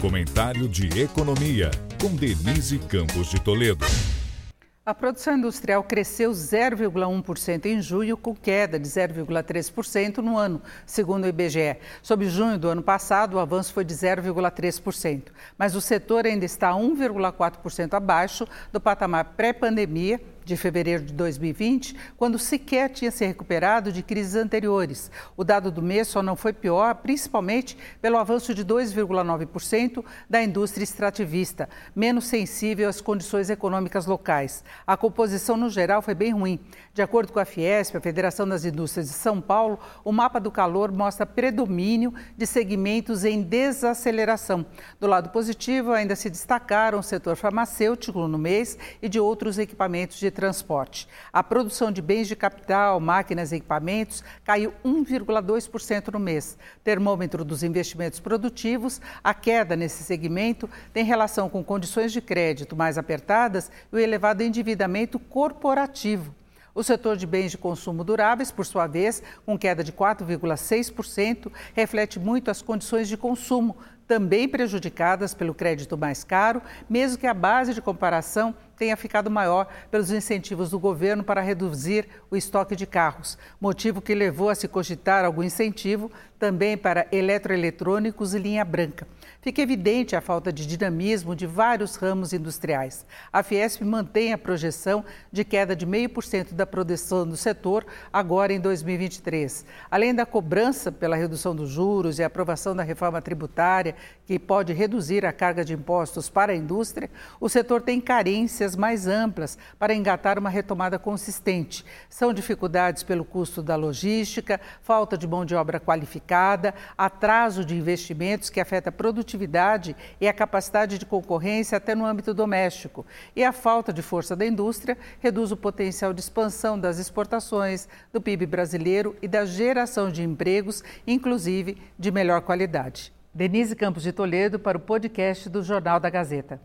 Comentário de Economia, com Denise Campos de Toledo. A produção industrial cresceu 0,1% em junho, com queda de 0,3% no ano, segundo o IBGE. Sob junho do ano passado, o avanço foi de 0,3%, mas o setor ainda está 1,4% abaixo do patamar pré-pandemia de fevereiro de 2020, quando sequer tinha se recuperado de crises anteriores. O dado do mês só não foi pior, principalmente pelo avanço de 2,9% da indústria extrativista, menos sensível às condições econômicas locais. A composição, no geral, foi bem ruim. De acordo com a Fiesp, a Federação das Indústrias de São Paulo, o mapa do calor mostra predomínio de segmentos em desaceleração. Do lado positivo, ainda se destacaram o setor farmacêutico no mês e de outros equipamentos de transporte. A produção de bens de capital, máquinas e equipamentos caiu 1,2% no mês. Termômetro dos investimentos produtivos, a queda nesse segmento tem relação com condições de crédito mais apertadas e o elevado endividamento corporativo. O setor de bens de consumo duráveis, por sua vez, com queda de 4,6%, reflete muito as condições de consumo, também prejudicadas pelo crédito mais caro, mesmo que a base de comparação tenha ficado maior pelos incentivos do governo para reduzir o estoque de carros, motivo que levou a se cogitar algum incentivo também para eletroeletrônicos e linha branca. Fica evidente a falta de dinamismo de vários ramos industriais. A Fiesp mantém a projeção de queda de 0,5% da produção do setor agora em 2023. Além da cobrança pela redução dos juros e aprovação da reforma tributária, que pode reduzir a carga de impostos para a indústria, o setor tem carências mais amplas para engatar uma retomada consistente. São dificuldades pelo custo da logística, falta de mão de obra qualificada, atraso de investimentos que afeta a produtividade e a capacidade de concorrência até no âmbito doméstico. E a falta de força da indústria reduz o potencial de expansão das exportações, do PIB brasileiro e da geração de empregos, inclusive de melhor qualidade. Denise Campos de Toledo para o podcast do Jornal da Gazeta.